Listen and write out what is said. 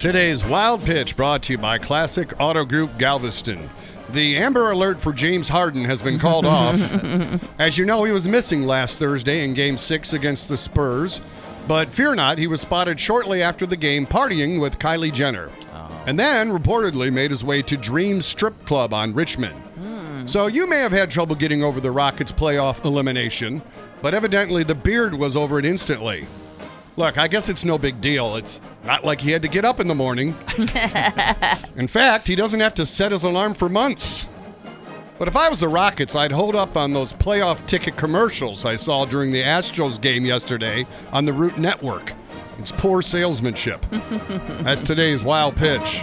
Today's Wild Pitch brought to you by Classic Auto Group Galveston. The Amber Alert for James Harden has been called off. As you know, he was missing last Thursday in Game 6 against the Spurs. But fear not, he was spotted shortly after the game partying with Kylie Jenner. Oh. And then reportedly made his way to Dream Strip Club on Richmond. Hmm. So you may have had trouble getting over the Rockets' playoff elimination, but evidently the beard was over it instantly. Look, I guess it's no big deal. It's not like he had to get up in the morning. in fact, he doesn't have to set his alarm for months. But if I was the Rockets, I'd hold up on those playoff ticket commercials I saw during the Astros game yesterday on the Root Network. It's poor salesmanship. That's today's wild pitch.